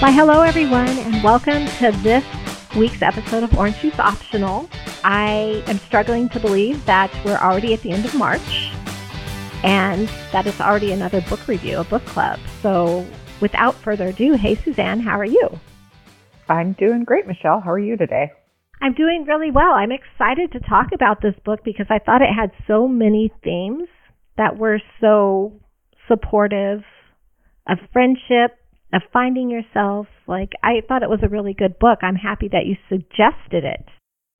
Why, hello everyone, and welcome to this week's episode of Orange Juice Optional. I am struggling to believe that we're already at the end of March and that it's already another book review, a book club. So, without further ado, hey Suzanne, how are you? I'm doing great, Michelle. How are you today? I'm doing really well. I'm excited to talk about this book because I thought it had so many themes that were so supportive of friendship, of finding yourself. Like, I thought it was a really good book. I'm happy that you suggested it.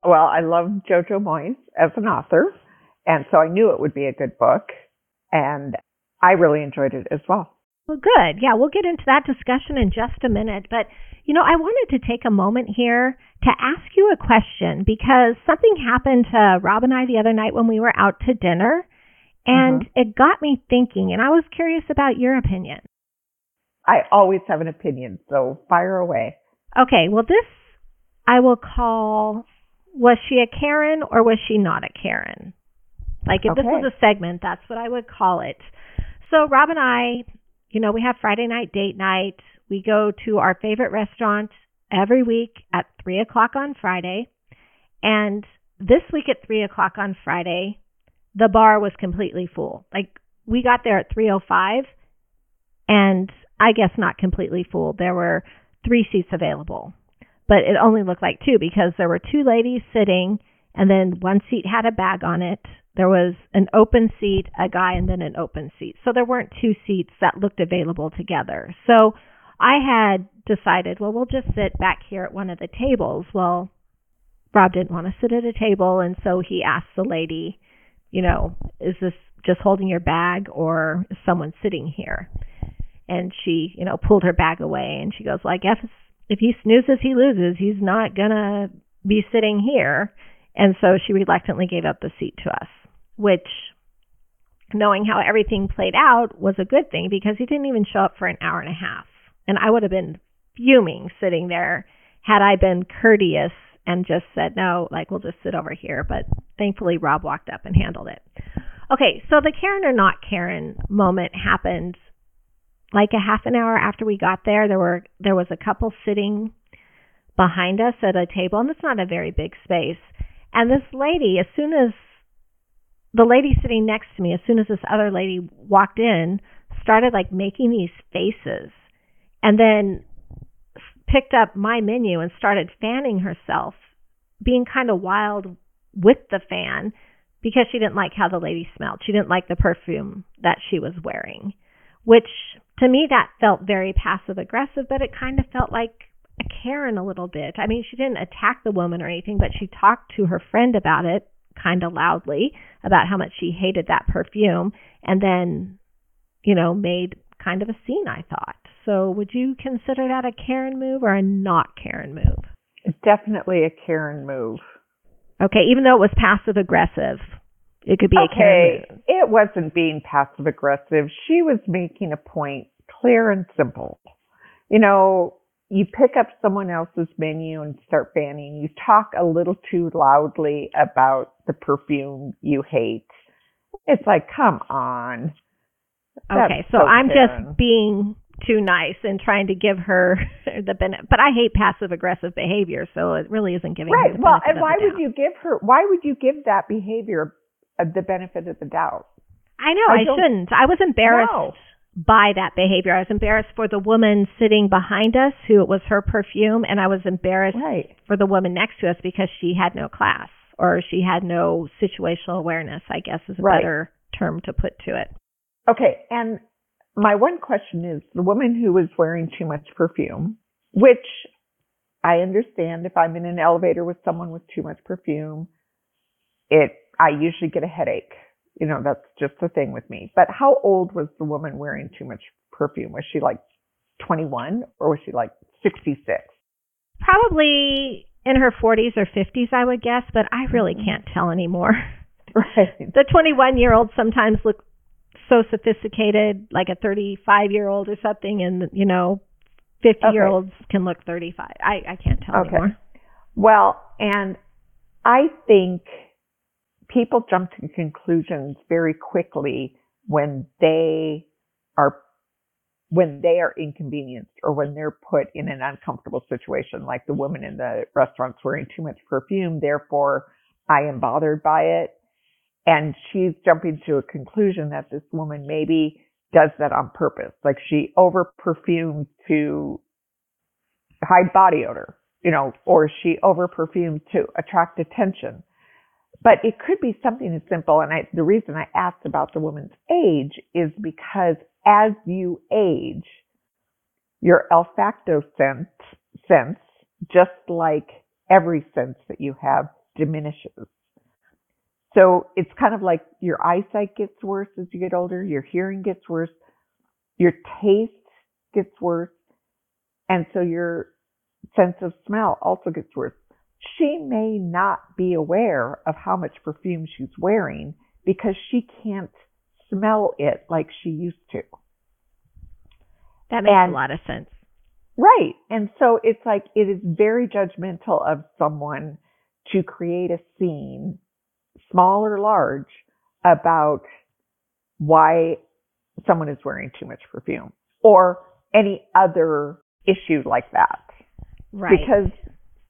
Well, I love Jojo Moyes as an author, and so I knew it would be a good book, and I really enjoyed it as well. Well, good. Yeah, we'll get into that discussion in just a minute. But, you know, I wanted to take a moment here to ask you a question because something happened to Rob and I the other night when we were out to dinner, and mm-hmm. it got me thinking, and I was curious about your opinion. I always have an opinion, so fire away. Okay, well, this I will call was she a Karen or was she not a Karen? Like, if okay. this was a segment, that's what I would call it. So, Rob and I, you know, we have Friday night date night. We go to our favorite restaurant every week at 3 o'clock on Friday. And this week at 3 o'clock on Friday, the bar was completely full. Like, we got there at 3.05 and I guess not completely fooled. There were three seats available, but it only looked like two because there were two ladies sitting and then one seat had a bag on it. There was an open seat, a guy, and then an open seat. So there weren't two seats that looked available together. So I had decided, well, we'll just sit back here at one of the tables. Well, Rob didn't want to sit at a table, and so he asked the lady, you know, is this just holding your bag or is someone sitting here? And she, you know, pulled her bag away and she goes, well, if, if he snoozes, he loses. He's not gonna be sitting here. And so she reluctantly gave up the seat to us, which knowing how everything played out was a good thing because he didn't even show up for an hour and a half. And I would have been fuming sitting there had I been courteous and just said, no, like, we'll just sit over here. But thankfully, Rob walked up and handled it. Okay, so the Karen or not Karen moment happened like a half an hour after we got there, there were there was a couple sitting behind us at a table, and it's not a very big space. And this lady, as soon as the lady sitting next to me, as soon as this other lady walked in, started like making these faces, and then picked up my menu and started fanning herself, being kind of wild with the fan because she didn't like how the lady smelled. She didn't like the perfume that she was wearing, which to me that felt very passive aggressive, but it kind of felt like a Karen a little bit. I mean, she didn't attack the woman or anything, but she talked to her friend about it kind of loudly about how much she hated that perfume and then, you know, made kind of a scene, I thought. So would you consider that a Karen move or a not Karen move? Definitely a Karen move. Okay, even though it was passive aggressive. It could be okay. a Karen. It wasn't being passive aggressive. She was making a point clear and simple. You know, you pick up someone else's menu and start banning. You talk a little too loudly about the perfume you hate. It's like, come on. That's okay, so, so I'm just being too nice and trying to give her the benefit. But I hate passive aggressive behavior, so it really isn't giving right. her the well, and why would you give her? Why would you give that behavior Uh, the benefit of the doubt? I know I, I shouldn't. I was embarrassed no. by that behavior. I was embarrassed for the woman sitting behind us who it was her perfume and I was embarrassed right. for the woman next to us because she had no class or she had no situational awareness, I guess is a right. better term to put to it. Okay, and my one question is the woman who was wearing too much perfume, which I understand if I'm in an elevator with someone with too much perfume, it I usually get a headache. You know, that's just the thing with me. But how old was the woman wearing too much perfume? Was she like 21 or was she like 66? Probably in her 40s or 50s, I would guess, but I really mm-hmm. can't tell anymore. Right. the 21 year olds sometimes look so sophisticated, like a 35 year old or something, and, you know, 50 year olds can look 35. I, I can't tell okay. anymore. Well, and I think people jump to conclusions very quickly when they are when they are inconvenienced or when they're put in an uncomfortable situation, like the woman in the restaurant's wearing too much perfume, therefore I am bothered by it. And she's jumping to a conclusion that this woman maybe does that on purpose. Like she over perfumes to hide body odor, you know, or she over perfumes to attract attention. But it could be something as simple. And I, the reason I asked about the woman's age is because as you age, your olfacto sense, sense, just like every sense that you have, diminishes. So it's kind of like your eyesight gets worse as you get older, your hearing gets worse, your taste gets worse, and so your sense of smell also gets worse. She may not be aware of how much perfume she's wearing because she can't smell it like she used to. That makes and, a lot of sense. Right. And so it's like it is very judgmental of someone to create a scene, small or large, about why someone is wearing too much perfume or any other issue like that. Right. Because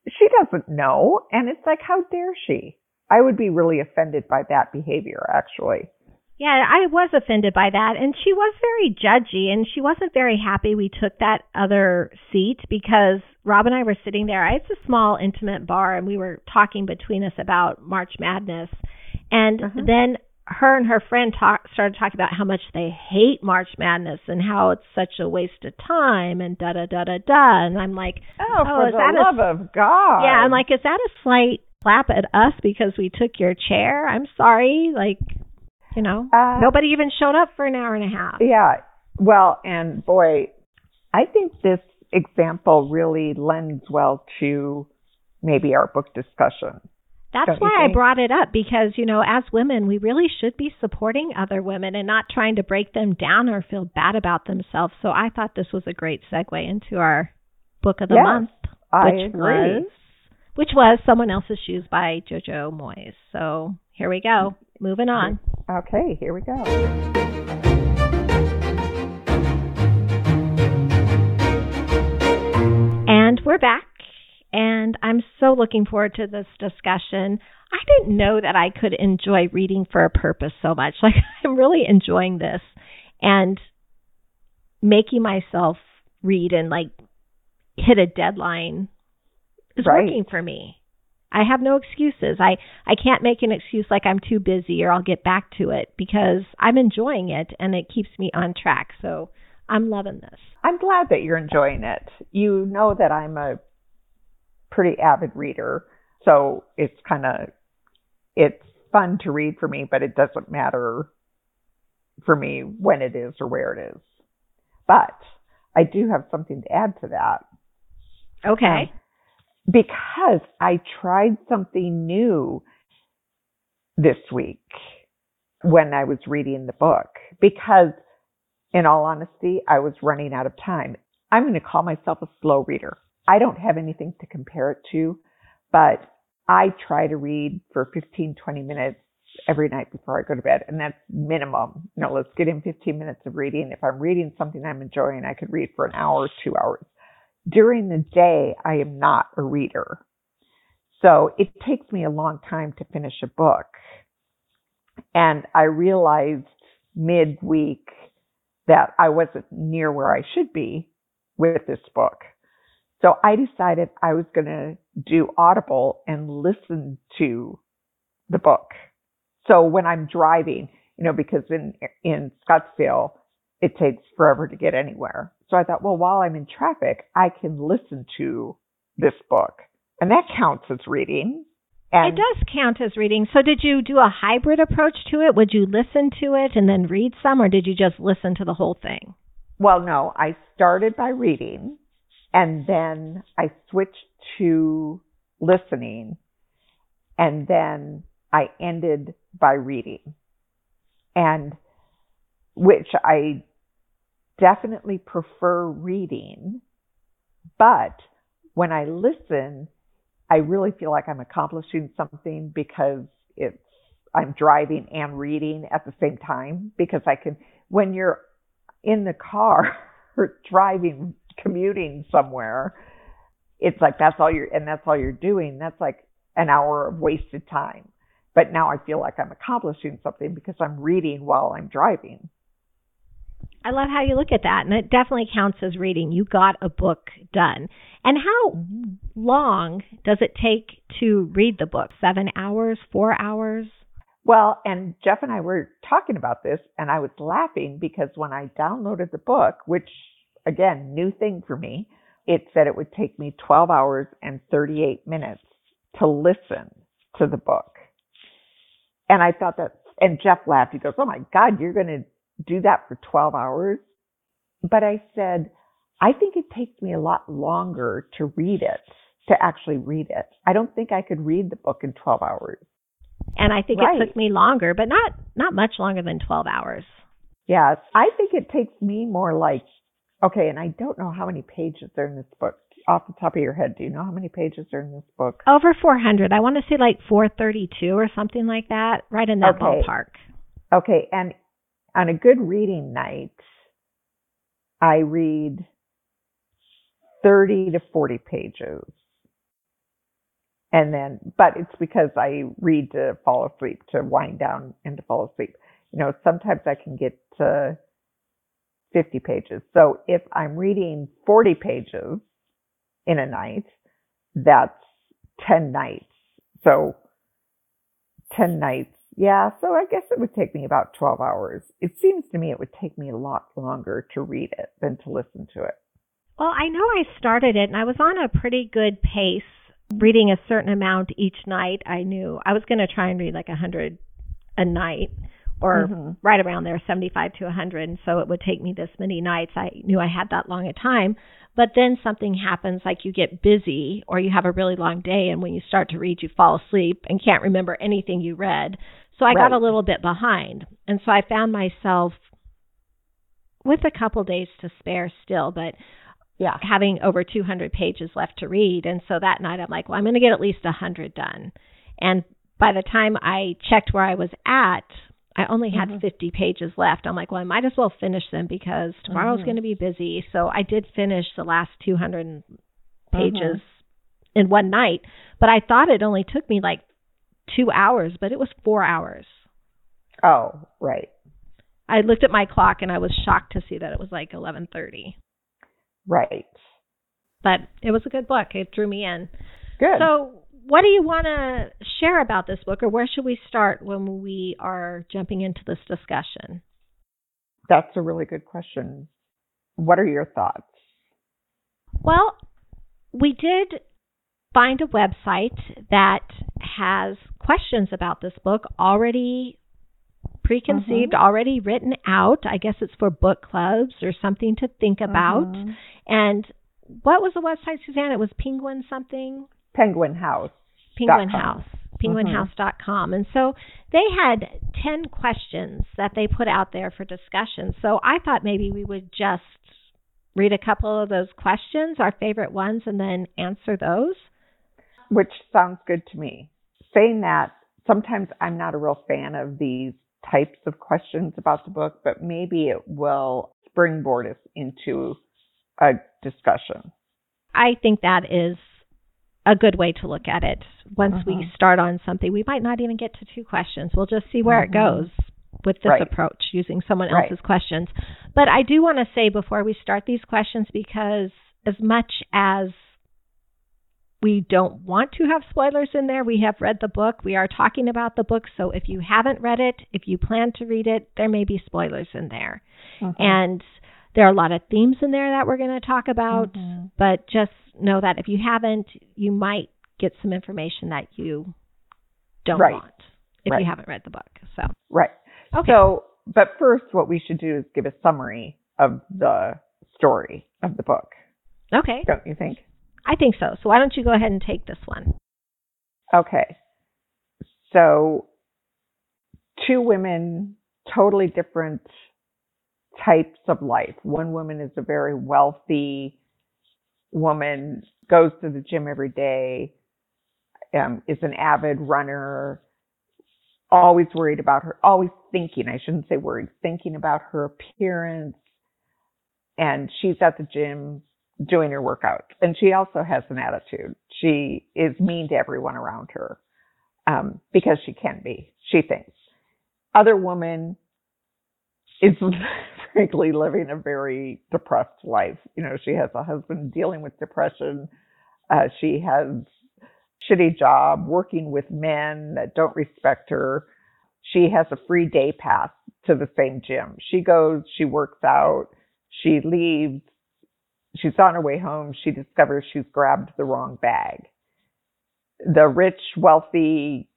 she doesn't know. And it's like, how dare she? I would be really offended by that behavior, actually. Yeah, I was offended by that. And she was very judgy and she wasn't very happy we took that other seat because Rob and I were sitting there. It's a small, intimate bar and we were talking between us about March Madness. And uh-huh. then her and her friend talk, started talking about how much they hate March Madness and how it's such a waste of time and da da da da da. And I'm like, oh, oh for the love a, of God. Yeah, I'm like, is that a slight slap at us because we took your chair? I'm sorry. Like, you know, uh, nobody even showed up for an hour and a half. Yeah. Well, and boy, I think this example really lends well to maybe our book discussion. That's why I brought it up because, you know, as women, we really should be supporting other women and not trying to break them down or feel bad about themselves. So I thought this was a great segue into our book of the yes, month, which agree. was which was Someone Else's Shoes by Jojo Moyes. So here we go. Moving on. Okay, here we go. And we're back. And I'm so looking forward to this discussion. I didn't know that I could enjoy reading for a purpose so much. Like, I'm really enjoying this and making myself read and like hit a deadline is right. working for me. I have no excuses. I I can't make an excuse like I'm too busy or I'll get back to it because I'm enjoying it and it keeps me on track. So I'm loving this. I'm glad that you're enjoying it. You know that I'm a pretty avid reader, so it's kind of it's fun to read for me, but it doesn't matter for me when it is or where it is. But I do have something to add to that. Okay. Um, because I tried something new this week when I was reading the book. Because, in all honesty, I was running out of time. I'm going to call myself a slow reader. I don't have anything to compare it to, but I try to read for 15, 20 minutes every night before I go to bed. And that's minimum. You know, let's get in 15 minutes of reading. If I'm reading something I'm enjoying, I could read for an hour, two hours during the day, I am not a reader. So it takes me a long time to finish a book. And I realized midweek that I wasn't near where I should be with this book. So I decided I was going to do Audible and listen to the book. So when I'm driving, you know, because in, in Scottsdale, it takes forever to get anywhere. So I thought, well, while I'm in traffic, I can listen to this book. And that counts as reading. And it does count as reading. So did you do a hybrid approach to it? Would you listen to it and then read some, or did you just listen to the whole thing? Well, no, I started by reading and then I switched to listening and then I ended by reading. And which I definitely prefer reading, but when I listen, I really feel like I'm accomplishing something because it's I'm driving and reading at the same time because I can when you're in the car driving, commuting somewhere, it's like that's all you're, and that's all you're doing. That's like an hour of wasted time. But now I feel like I'm accomplishing something because I'm reading while I'm driving. I love how you look at that, and it definitely counts as reading. You got a book done. And how long does it take to read the book? Seven hours, four hours? Well, and Jeff and I were talking about this, and I was laughing because when I downloaded the book, which again, new thing for me, it said it would take me 12 hours and 38 minutes to listen to the book. And I thought that, and Jeff laughed. He goes, Oh my God, you're going to do that for 12 hours? But I said, I think it takes me a lot longer to read it, to actually read it. I don't think I could read the book in 12 hours. And I think right. it took me longer, but not not much longer than 12 hours. Yes, I think it takes me more like okay, and I don't know how many pages are in this book. Off the top of your head, do you know how many pages are in this book? Over 400. I want to say like 432 or something like that, right in that okay. ballpark. Okay, and on a good reading night, I read 30 to 40 pages. And then, but it's because I read to fall asleep, to wind down and to fall asleep. You know, sometimes I can get to 50 pages. So if I'm reading 40 pages in a night, that's 10 nights. So 10 nights yeah, so I guess it would take me about 12 hours. It seems to me it would take me a lot longer to read it than to listen to it. Well, I know I started it and I was on a pretty good pace reading a certain amount each night. I knew I was going to try and read like a 100 a night or mm-hmm. right around there 75 to a 100 and so it would take me this many nights. I knew I had that long a time. But then something happens like you get busy or you have a really long day and when you start to read you fall asleep and can't remember anything you read. So I right. got a little bit behind. And so I found myself with a couple days to spare still, but yeah, having over 200 pages left to read. And so that night I'm like, well, I'm going to get at least 100 done. And by the time I checked where I was at, I only had mm-hmm. 50 pages left. I'm like, well, I might as well finish them because tomorrow's mm-hmm. going to be busy. So I did finish the last 200 pages mm-hmm. in one night, but I thought it only took me like two hours, but it was four hours. Oh, right. I looked at my clock and I was shocked to see that it was like 11:30. Right. But it was a good book. It drew me in. Good. So, what do you want to share about this book or where should we start when we are jumping into this discussion? That's a really good question. What are your thoughts? Well, we did find a website that has questions about this book already preconceived, mm-hmm. already written out. I guess it's for book clubs or something to think about. Mm-hmm. And what was the website, Suzanne? It was Penguin something? Penguin House. Penguin House. Penguinhouse.com. Mm-hmm. And so they had 10 questions that they put out there for discussion. So I thought maybe we would just read a couple of those questions, our favorite ones, and then answer those which sounds good to me. Saying that, sometimes I'm not a real fan of these types of questions about the book, but maybe it will springboard us into a discussion. I think that is a good way to look at it. Once we mm-hmm. start on something, we might not even get to two questions. We'll just see where mm-hmm. it goes with this right. approach using someone else's right. questions. But I do want to say before we start these questions, because as much as we don't want to have spoilers in there. We have read the book. We are talking about the book. So if you haven't read it, if you plan to read it, there may be spoilers in there. Mm-hmm. And there are a lot of themes in there that we're going to talk about. Mm-hmm. But just know that if you haven't, you might get some information that you don't right. want if right. you haven't read the book. So Right. Okay. So but first what we should do is give a summary of the story of the book. Okay. Don't you think? I think so. So why don't you go ahead and take this one? Okay. So two women, totally different types of life. One woman is a very wealthy woman, goes to the gym every day, um, is an avid runner, always worried about her, always thinking, I shouldn't say worried, thinking about her appearance, and she's at the gym doing her workouts. And she also has an attitude. She is mean to everyone around her um, because she can be, she thinks. Other woman is frankly living a very depressed life. You know, she has a husband dealing with depression. Uh, she has shitty job working with men that don't respect her. She has a free day pass to the same gym. She goes, she works out, she leaves, she's on her way home, she discovers she's grabbed the wrong bag. The rich, wealthy,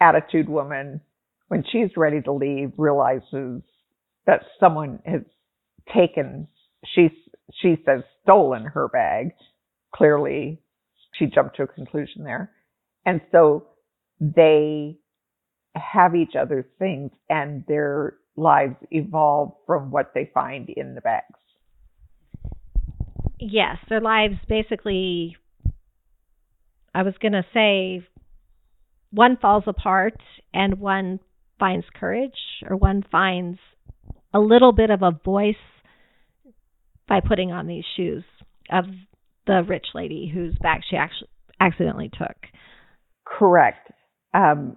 attitude woman, when she's ready to leave, realizes that someone has taken, she, she says, stolen her bag. Clearly, she jumped to a conclusion there. And so they have each other's things and their lives evolve from what they find in the bags. Yes, their lives basically, I was going to say, one falls apart and one finds courage or one finds a little bit of a voice by putting on these shoes of the rich lady whose bag she actually accidentally took. Correct. Um,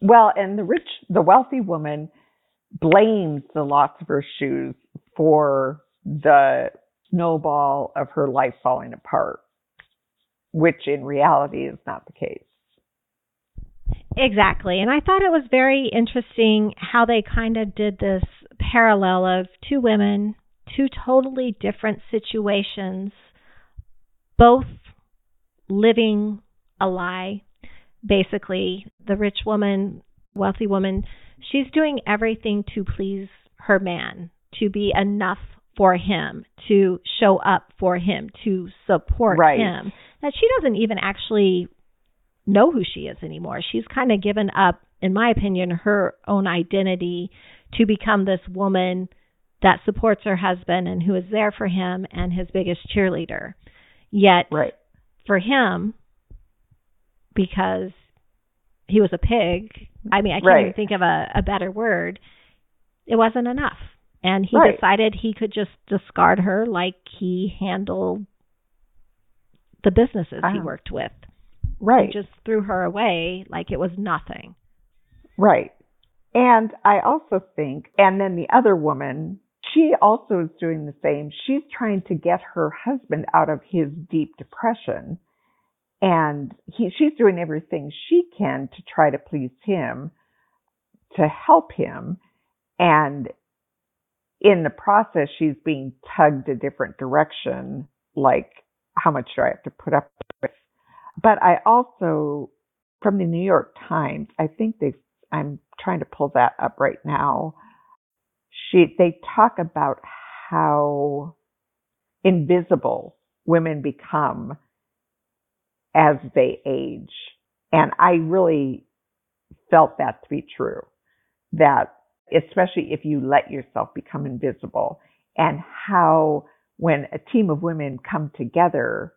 well, and the rich, the wealthy woman blames the loss of her shoes for the snowball of her life falling apart, which in reality is not the case. Exactly. And I thought it was very interesting how they kind of did this parallel of two women, two totally different situations, both living a lie. Basically, the rich woman, wealthy woman, she's doing everything to please her man, to be enough for him, to show up for him, to support right. him. That she doesn't even actually know who she is anymore. She's kind of given up, in my opinion, her own identity to become this woman that supports her husband and who is there for him and his biggest cheerleader. Yet, right. for him, because he was a pig, I mean, I can't right. even think of a, a better word, it wasn't enough. And he right. decided he could just discard her like he handled the businesses he uh-huh. worked with. Right. He just threw her away like it was nothing. Right. And I also think, and then the other woman, she also is doing the same. She's trying to get her husband out of his deep depression. And he, she's doing everything she can to try to please him, to help him. And in the process, she's being tugged a different direction. Like, how much do I have to put up with? But I also, from the New York Times, I think they I'm trying to pull that up right now. She they talk about how invisible women become as they age. And I really felt that to be true. That especially if you let yourself become invisible and how when a team of women come together,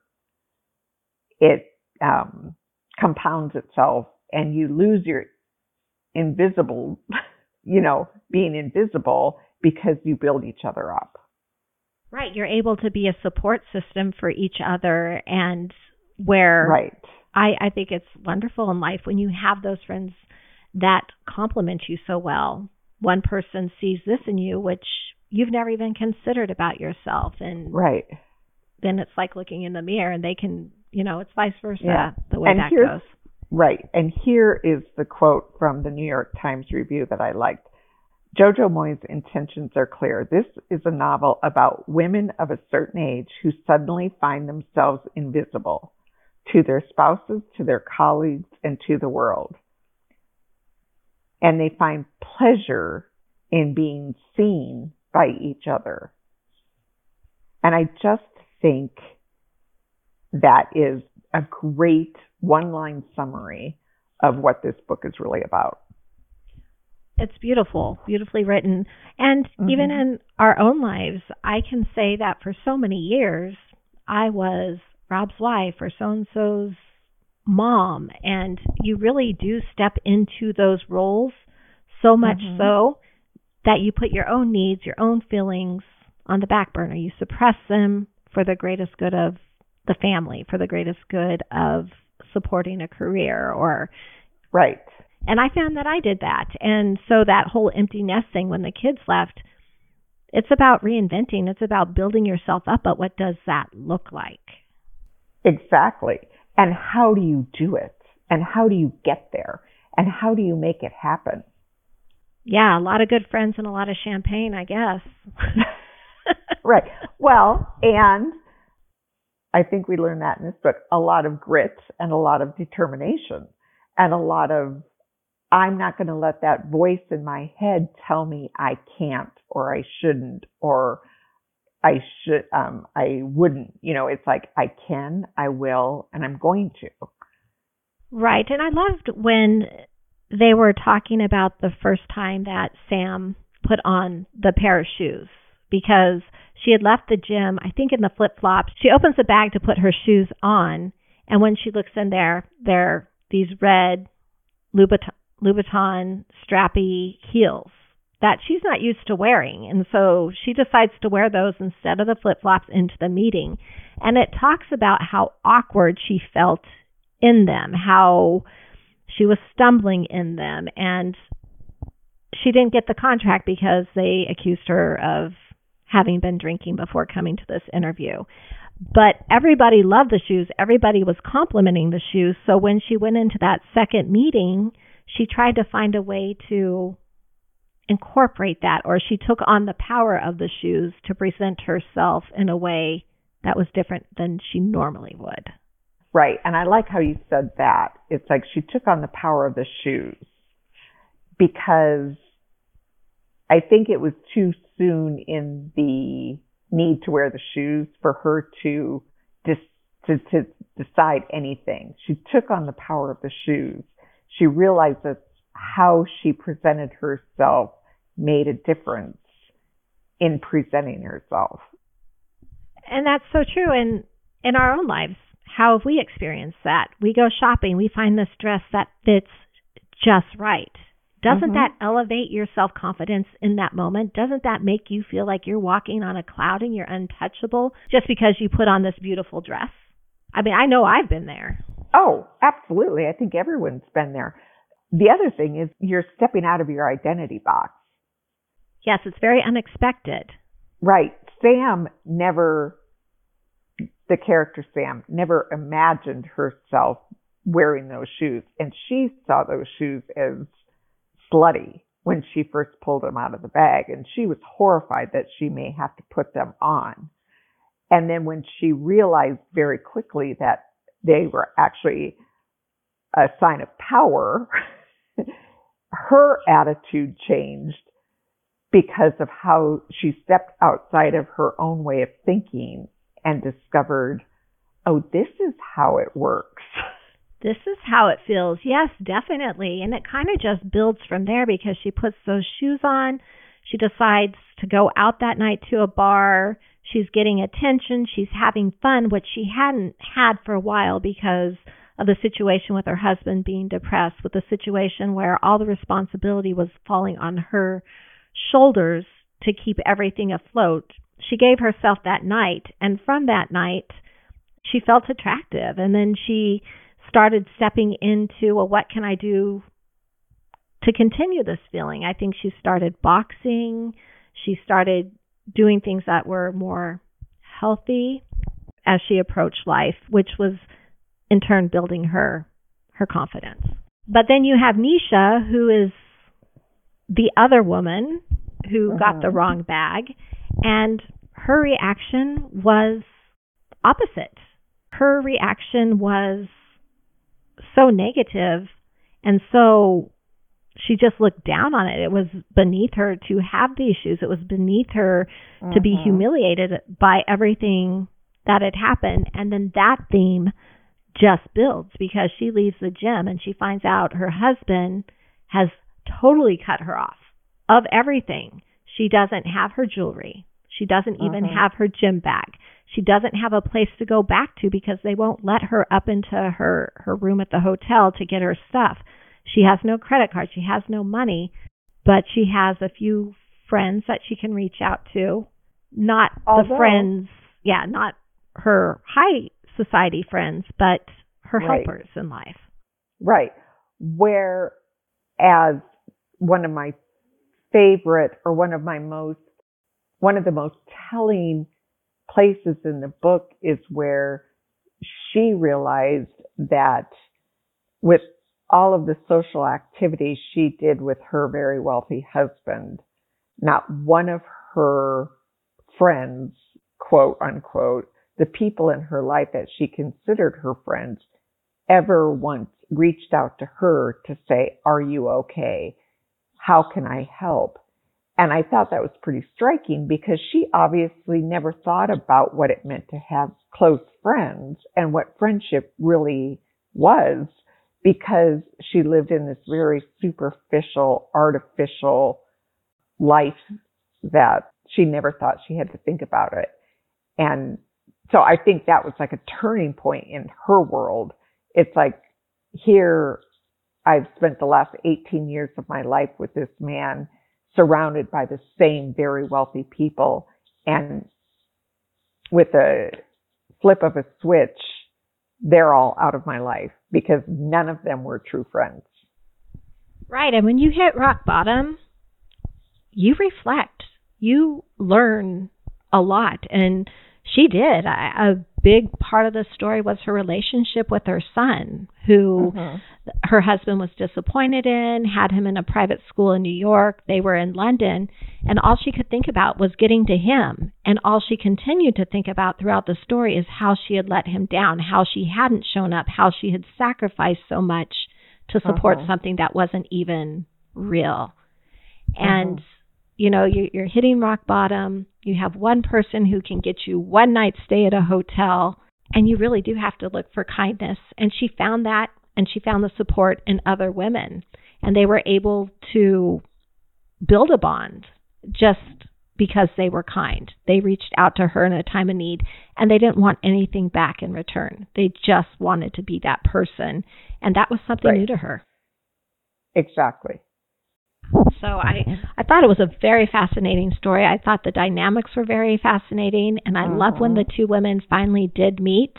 it um, compounds itself and you lose your invisible, you know, being invisible because you build each other up. Right. You're able to be a support system for each other and where right. I, I think it's wonderful in life when you have those friends that complement you so well. One person sees this in you, which you've never even considered about yourself. And right. then it's like looking in the mirror and they can, you know, it's vice versa yeah. the way and that goes. Right. And here is the quote from the New York Times review that I liked. Jojo Moyes' intentions are clear. This is a novel about women of a certain age who suddenly find themselves invisible to their spouses, to their colleagues, and to the world. And they find pleasure in being seen by each other. And I just think that is a great one line summary of what this book is really about. It's beautiful, beautifully written. And mm-hmm. even in our own lives, I can say that for so many years, I was Rob's wife or so and so's mom. And you really do step into those roles so much mm-hmm. so that you put your own needs, your own feelings on the back burner. You suppress them for the greatest good of the family, for the greatest good of supporting a career or right. And I found that I did that. And so that whole empty nest thing when the kids left, it's about reinventing, it's about building yourself up, but what does that look like? Exactly. And how do you do it? And how do you get there? And how do you make it happen? Yeah, a lot of good friends and a lot of champagne, I guess. right. Well, and I think we learned that in this book a lot of grit and a lot of determination and a lot of I'm not going to let that voice in my head tell me I can't or I shouldn't or I should um I wouldn't. You know, it's like I can, I will, and I'm going to. Right. And I loved when they were talking about the first time that Sam put on the pair of shoes because she had left the gym, I think in the flip flops. She opens the bag to put her shoes on, and when she looks in there, they're these red Louboutin, Louboutin strappy heels that she's not used to wearing. And so she decides to wear those instead of the flip flops into the meeting. And it talks about how awkward she felt in them, how she was stumbling in them. And she didn't get the contract because they accused her of having been drinking before coming to this interview. But everybody loved the shoes. Everybody was complimenting the shoes. So when she went into that second meeting, she tried to find a way to incorporate that, or she took on the power of the shoes to present herself in a way that was different than she normally would. Right. And I like how you said that. It's like she took on the power of the shoes because I think it was too soon in the need to wear the shoes for her to dis- to, to decide anything. She took on the power of the shoes. She realized that how she presented herself made a difference in presenting herself. And that's so true in in our own lives. How have we experienced that? We go shopping, we find this dress that fits just right. Doesn't mm-hmm. that elevate your self confidence in that moment? Doesn't that make you feel like you're walking on a cloud and you're untouchable just because you put on this beautiful dress? I mean, I know I've been there. Oh, absolutely. I think everyone's been there. The other thing is you're stepping out of your identity box. Yes, it's very unexpected. Right. Sam never, the character Sam, never imagined herself wearing those shoes. And she saw those shoes as slutty when she first pulled them out of the bag, and she was horrified that she may have to put them on. And then when she realized very quickly that they were actually a sign of power, her attitude changed because of how she stepped outside of her own way of thinking and discovered, oh, this is how it works. this is how it feels. Yes, definitely. And it kind of just builds from there because she puts those shoes on. She decides to go out that night to a bar. She's getting attention. She's having fun, which she hadn't had for a while because of the situation with her husband being depressed, with the situation where all the responsibility was falling on her shoulders to keep everything afloat. She gave herself that night, and from that night, she felt attractive. And then she started stepping into, well, what can I do to continue this feeling? I think she started boxing. She started doing things that were more healthy as she approached life, which was in turn building her her confidence. But then you have Nisha, who is the other woman who uh-huh. got the uh-huh. wrong bag, and her reaction was opposite. Her reaction was so negative and so she just looked down on it. It was beneath her to have the issues. It was beneath her mm-hmm. to be mm-hmm. humiliated by everything that had happened. And then that theme just builds because she leaves the gym and she finds out her husband has totally cut her off of everything. She doesn't have her jewelry. She doesn't even mm-hmm. have her gym bag she doesn't have a place to go back to because they won't let her up into her her room at the hotel to get her stuff. She has no credit card, she has no money, but she has a few friends that she can reach out to not Although, the friends, yeah, not her high society friends, but her Right. helpers in life. Right. Where as one of my favorite or one of my most one of the most telling places in the book is where she realized that with all of the social activities she did with her very wealthy husband, not one of her friends, quote unquote, the people in her life that she considered her friends, ever once reached out to her to say, Are you okay? How can I help? And I thought that was pretty striking because she obviously never thought about what it meant to have close friends and what friendship really was because she lived in this very superficial, artificial life that she never thought she had to think about it. And so I think that was like a turning point in her world. It's like here I've spent the last 18 years of my life with this man surrounded by the same very wealthy people and with a flip of a switch they're all out of my life because none of them were true friends. Right. And when you hit rock bottom, you reflect, you learn a lot. And she did. I, a big part of the story was her relationship with her son, who Mhm. her husband was disappointed in, had him in a private school in New York. They were in London, and all she could think about was getting to him. And all she continued to think about throughout the story is how she had let him down, how she hadn't shown up, how she had sacrificed so much to support Uh-huh. something that wasn't even real. And Uh-huh. you know, you're, you're hitting rock bottom. You have one person who can get you one night stay at a hotel, and you really do have to look for kindness. And she found that, and she found the support in other women, and they were able to build a bond just because they were kind. They reached out to her in a time of need, and they didn't want anything back in return. They just wanted to be that person, and that was something Right. new to her. Exactly. So I I thought it was a very fascinating story. I thought the dynamics were very fascinating, and I love when the Mhm. two women finally did meet.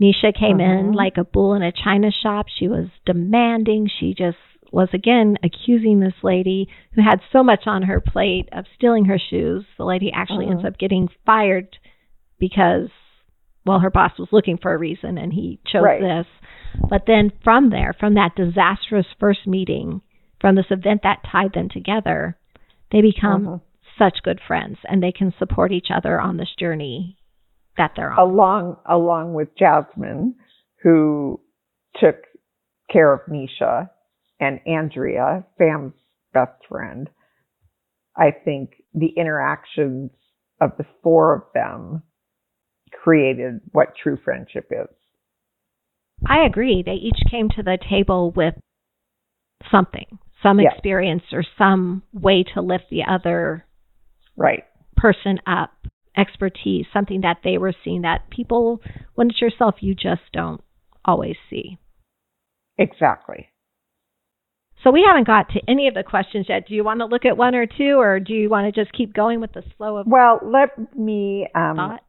Nisha came in Mhm. like a bull in a china shop. She was demanding. She just was again accusing this lady who had so much on her plate of stealing her shoes. The lady actually ends Mhm. up getting fired because well her boss was looking for a reason and he chose Right. this. But then from there, from that disastrous first meeting, from this event that tied them together, they become Mhm. such good friends and they can support each other on this journey that they're on. along along with Jasmine, who took care of Nisha and Andrea, Sam's best friend. I think the interactions of the four of them created what true friendship is. I agree. They each came to the table with something, some Yeah. experience or some way to lift the other Right. person up, expertise, something that they were seeing that people, when it's yourself, you just don't always see. Exactly. So we haven't got to any of the questions yet. Do you want to look at one or two, or do you want to just keep going with the flow of Well, let me um thought?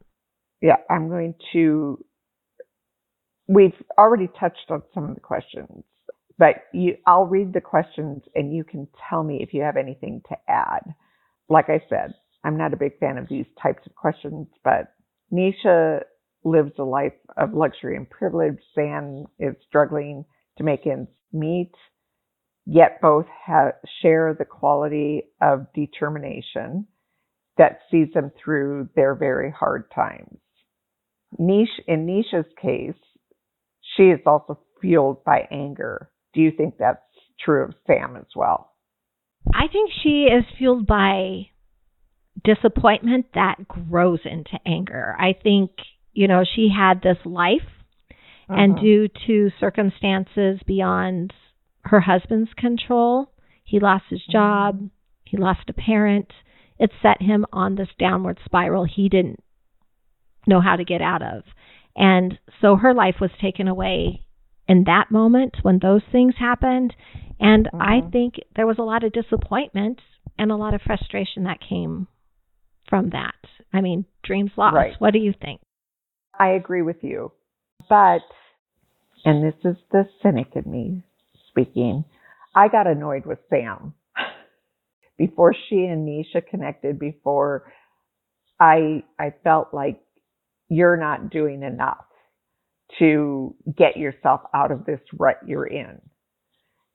yeah, I'm going to we've already touched on some of the questions, but you I'll read the questions and you can tell me if you have anything to add. Like I said, I'm not a big fan of these types of questions, but Nisha lives a life of luxury and privilege. Sam is struggling to make ends meet, yet both have, share the quality of determination that sees them through their very hard times. Niche, in Nisha's case, she is also fueled by anger. Do you think that's true of Sam as well? I think she is fueled by disappointment that grows into anger. I think, you know, she had this life and Mhm. due to circumstances beyond her husband's control, he lost his job, he lost a parent. It set him on this downward spiral he didn't know how to get out of. And so her life was taken away in that moment when those things happened. And I Mhm. think there was a lot of disappointment and a lot of frustration that came from that. I mean, dreams lost. Right. What do you think? I agree with you. But, and this is the cynic in me speaking, I got annoyed with Sam before she and Nisha connected, before I, I felt like you're not doing enough to get yourself out of this rut you're in.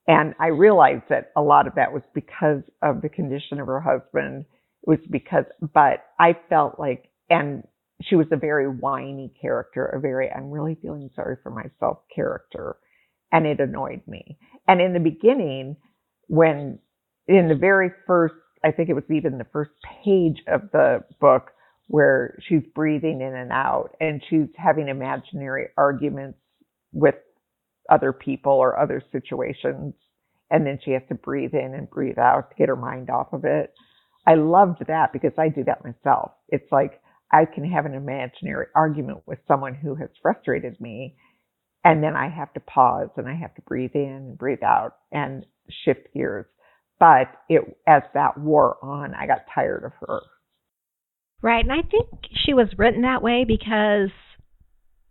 And I realized that a lot of that was because of the condition of her husband. It was because, but I felt like, and she was a very whiny character, a very, I'm really feeling sorry for myself character. And it annoyed me. And in the beginning, when in the very first, I think it was even the first page of the book where she's breathing in and out and she's having imaginary arguments with other people or other situations. And then she has to breathe in and breathe out to get her mind off of it. I loved that because I do that myself. It's like I can have an imaginary argument with someone who has frustrated me. And then I have to pause and I have to breathe in and breathe out and shift gears. But it, as that wore on, I got tired of her. Right. And I think she was written that way because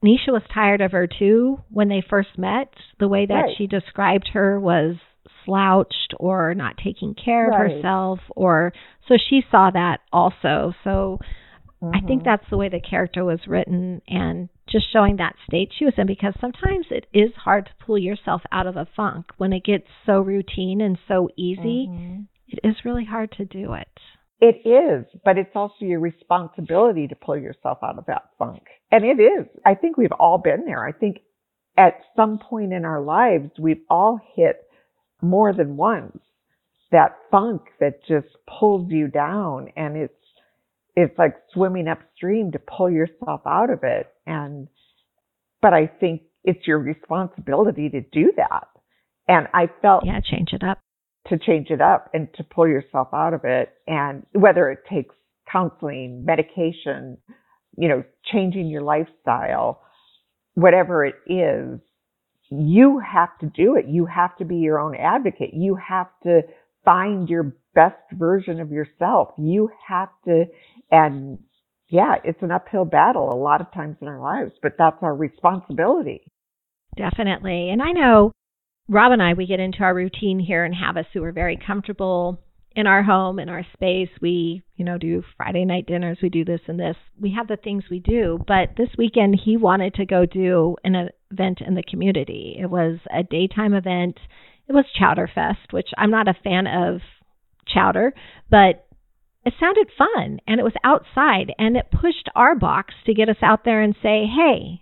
Nisha was tired of her too when they first met. The way that right. she described her was slouched or not taking care of herself or so she saw that also. So mm-hmm. I think that's the way the character was written and just showing that state she was in because sometimes it is hard to pull yourself out of a funk when it gets so routine and so easy. Mm-hmm. It is really hard to do it. It is, but it's also your responsibility to pull yourself out of that funk. And it is. I think we've all been there. I think at some point in our lives, we've all hit more than once that funk that just pulls you down and it's it's like swimming upstream to pull yourself out of it and but I think it's your responsibility to do that. And I felt Yeah, change it up to change it up and to pull yourself out of it. And whether it takes counseling, medication, you know, changing your lifestyle, whatever it is, you have to do it. You have to be your own advocate. You have to find your best version of yourself. You have to, and yeah, it's an uphill battle a lot of times in our lives, but that's our responsibility. Definitely. And I know Rob and I, we get into our routine here in Havas, so we're very comfortable in our home, in our space. We, you know, do Friday night dinners. We do this and this. We have the things we do. But this weekend, he wanted to go do an event in the community. It was a daytime event. It was Chowder Fest, which I'm not a fan of chowder, but it sounded fun and it was outside and it pushed our box to get us out there and say, hey,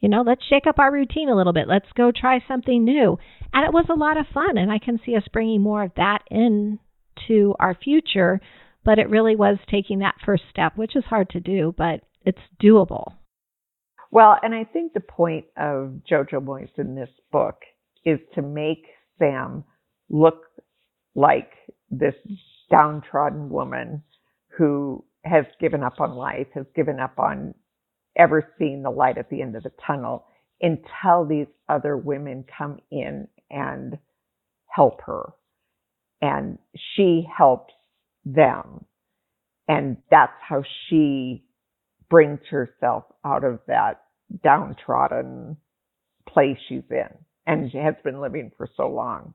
you know, let's shake up our routine a little bit. Let's go try something new. And it was a lot of fun. And I can see us bringing more of that into our future. But it really was taking that first step, which is hard to do, but it's doable. Well, and I think the point of JoJo Moyes in this book is to make Sam look like this downtrodden woman who has given up on life, has given up on ever seeing the light at the end of the tunnel until these other women come in and help her. And she helps them. And that's how she brings herself out of that downtrodden place she's in. And she has been living for so long.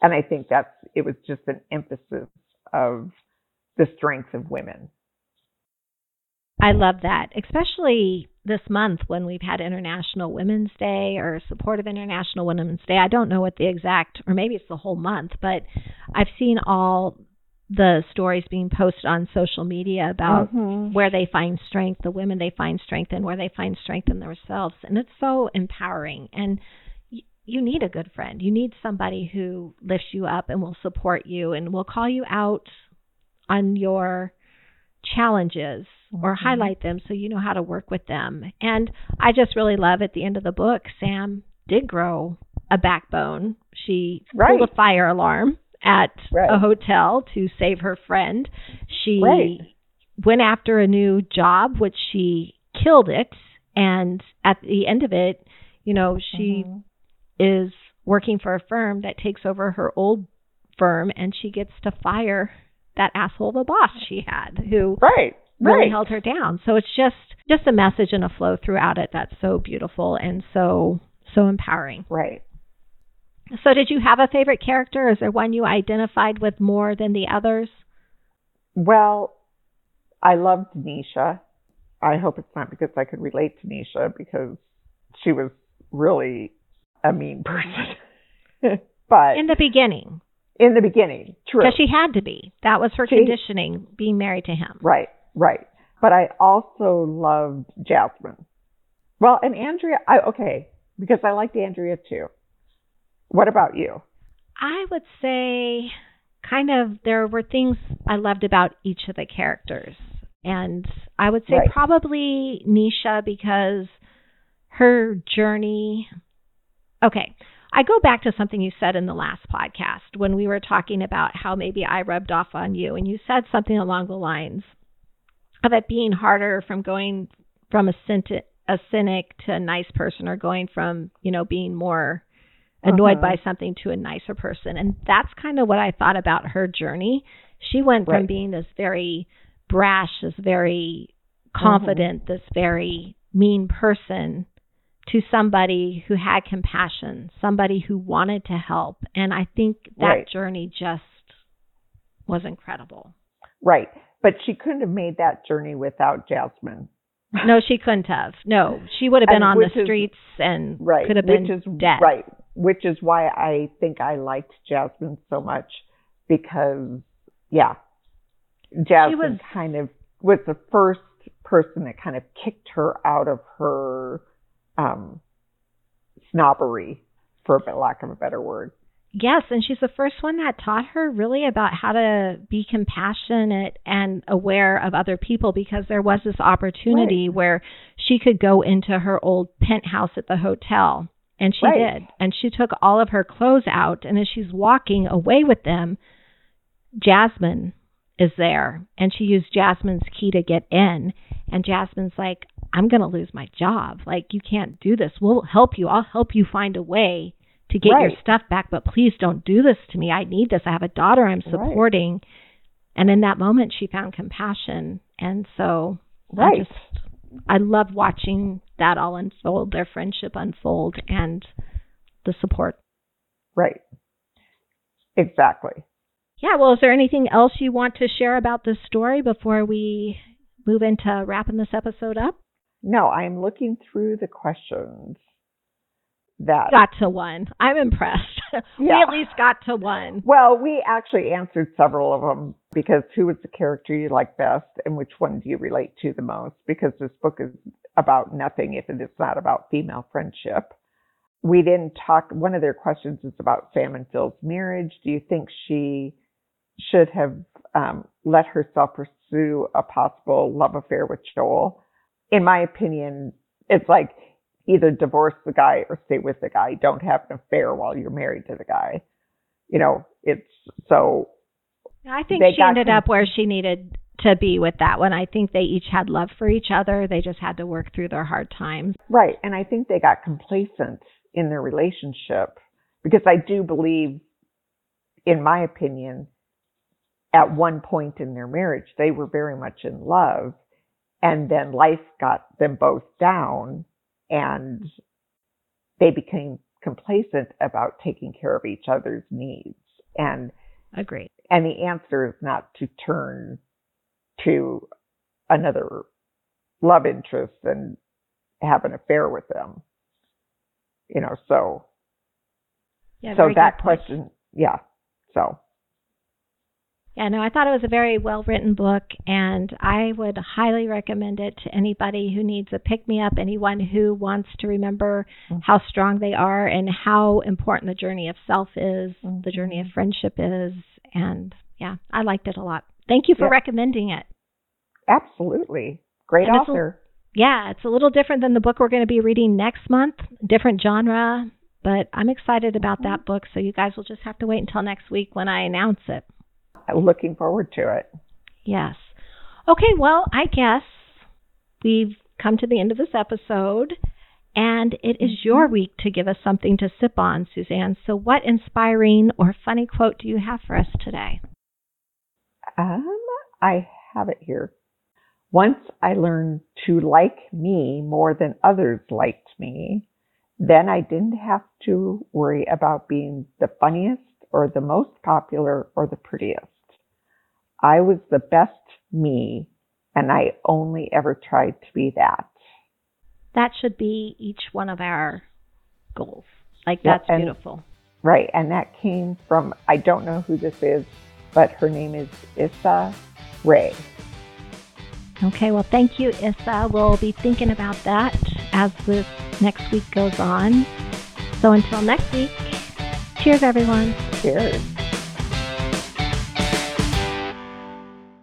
And I think that's, it was just an emphasis of the strength of women. I love that, especially this month when we've had International Women's Day or support of International Women's Day. I don't know what the exact, or maybe it's the whole month, but I've seen all the stories being posted on social media about mm-hmm. where they find strength, the women they find strength in, where they find strength in themselves. And it's so empowering. And y- you need a good friend. You need somebody who lifts you up and will support you and will call you out on your challenges or mm-hmm. highlight them so you know how to work with them. And I just really love at the end of the book, Sam did grow a backbone. She right. pulled a fire alarm at right. a hotel to save her friend. She right. went after a new job, which she killed it. And at the end of it, you know, she mm-hmm. is working for a firm that takes over her old firm and she gets to fire that asshole of a boss she had who right really right. held her down. So it's just just a message and a flow throughout it that's so beautiful and so so empowering. Right. So did you have a favorite character? Is there one you identified with more than the others? Well, I loved Nisha. I hope it's not because I could relate to Nisha because she was really a mean person. but In the beginning, in the beginning, true. because she had to be. That was her She- conditioning, being married to him. Right, right. But I also loved Jasmine. Well, and Andrea, I, okay, because I liked Andrea too. What about you? I would say kind of there were things I loved about each of the characters. And I would say Right. probably Nisha because her journey. Okay. I go back to something you said in the last podcast when we were talking about how maybe I rubbed off on you. And you said something along the lines of it being harder from going from a, cynic, a cynic to a nice person or going from, you know, being more annoyed Uh-huh. by something to a nicer person. And that's kind of what I thought about her journey. She went from being this very brash, this very confident, this very mean person to somebody who had compassion, somebody who wanted to help. And I think that Right. journey just was incredible. Right. But she couldn't have made that journey without Jasmine. No, she couldn't have. No, she would have been And on the which is- streets and Right. could have been which is dead. right. Which is why I think I liked Jasmine so much because yeah. Jasmine was- kind of was the first person that kind of kicked her out of her um snobbery for lack of a better word. Yes, and she's the first one that taught her really about how to be compassionate and aware of other people because there was this opportunity where she could go into her old penthouse at the hotel. And she Right. did. And she took all of her clothes out. And as she's walking away with them, Jasmine is there. And she used Jasmine's key to get in. And Jasmine's like, I'm going to lose my job. Like, you can't do this. We'll help you. I'll help you find a way to get your stuff back, but please don't do this to me. I need this. I have a daughter I'm Right. supporting. And in that moment, she found compassion. And so I Right. just, I love watching that all unfold, their friendship unfold, and the support. Right. Exactly. Yeah, well, is there anything else you want to share about this story before we move into wrapping this episode up? No, I'm looking through the questions that Got to one. I'm impressed. we Yeah. at least got to one. Well, we actually answered several of them because who was the character you like best and which one do you relate to the most? Because this book is about nothing if it is not about female friendship. We didn't talk, one of their questions is about Sam and Phil's marriage. Do you think she should have um, let herself pursue a possible love affair with Joel? In my opinion, it's like either divorce the guy or stay with the guy. Don't have an affair while you're married to the guy you know, it's so I think she ended some- up where she needed to be with that one. I think they each had love for each other. They just had to work through their hard times. right. And I think they got complacent in their relationship because I do believe, in my opinion, at one point in their marriage, they were very much in love. And then life got them both down and they became complacent about taking care of each other's needs. And Agreed. and the answer is not to turn to another love interest and have an affair with them. You know, so Yeah, so that question, yeah. So Yeah, no, I thought it was a very well written book, and I would highly recommend it to anybody who needs a pick me up, anyone who wants to remember Mhm. how strong they are and how important the journey of self is, the Mhm. journey of friendship is. And yeah, I liked it a lot. Thank you for recommending it. absolutely, great And it's a- author. Yeah, it's a little different than the book we're going to be reading next month, different genre, but I'm excited about Mhm. that book. So you guys will just have to wait until next week when I announce it. Looking forward to it. Yes. Okay, well, I guess we've come to the end of this episode, and it is your week to give us something to sip on, Suzanne. So, what inspiring or funny quote do you have for us today? Um, I have it here. once I learned to like me more than others liked me, then I didn't have to worry about being the funniest or the most popular or the prettiest. I was the best me, and I only ever tried to be that. That should be each one of our goals. Like, that's and, beautiful. Right. And that came from, I don't know who this is, but her name is Issa Rae. Okay, well, thank you, Issa. We'll be thinking about that as this next week goes on. So until next week, cheers, everyone. Cheers.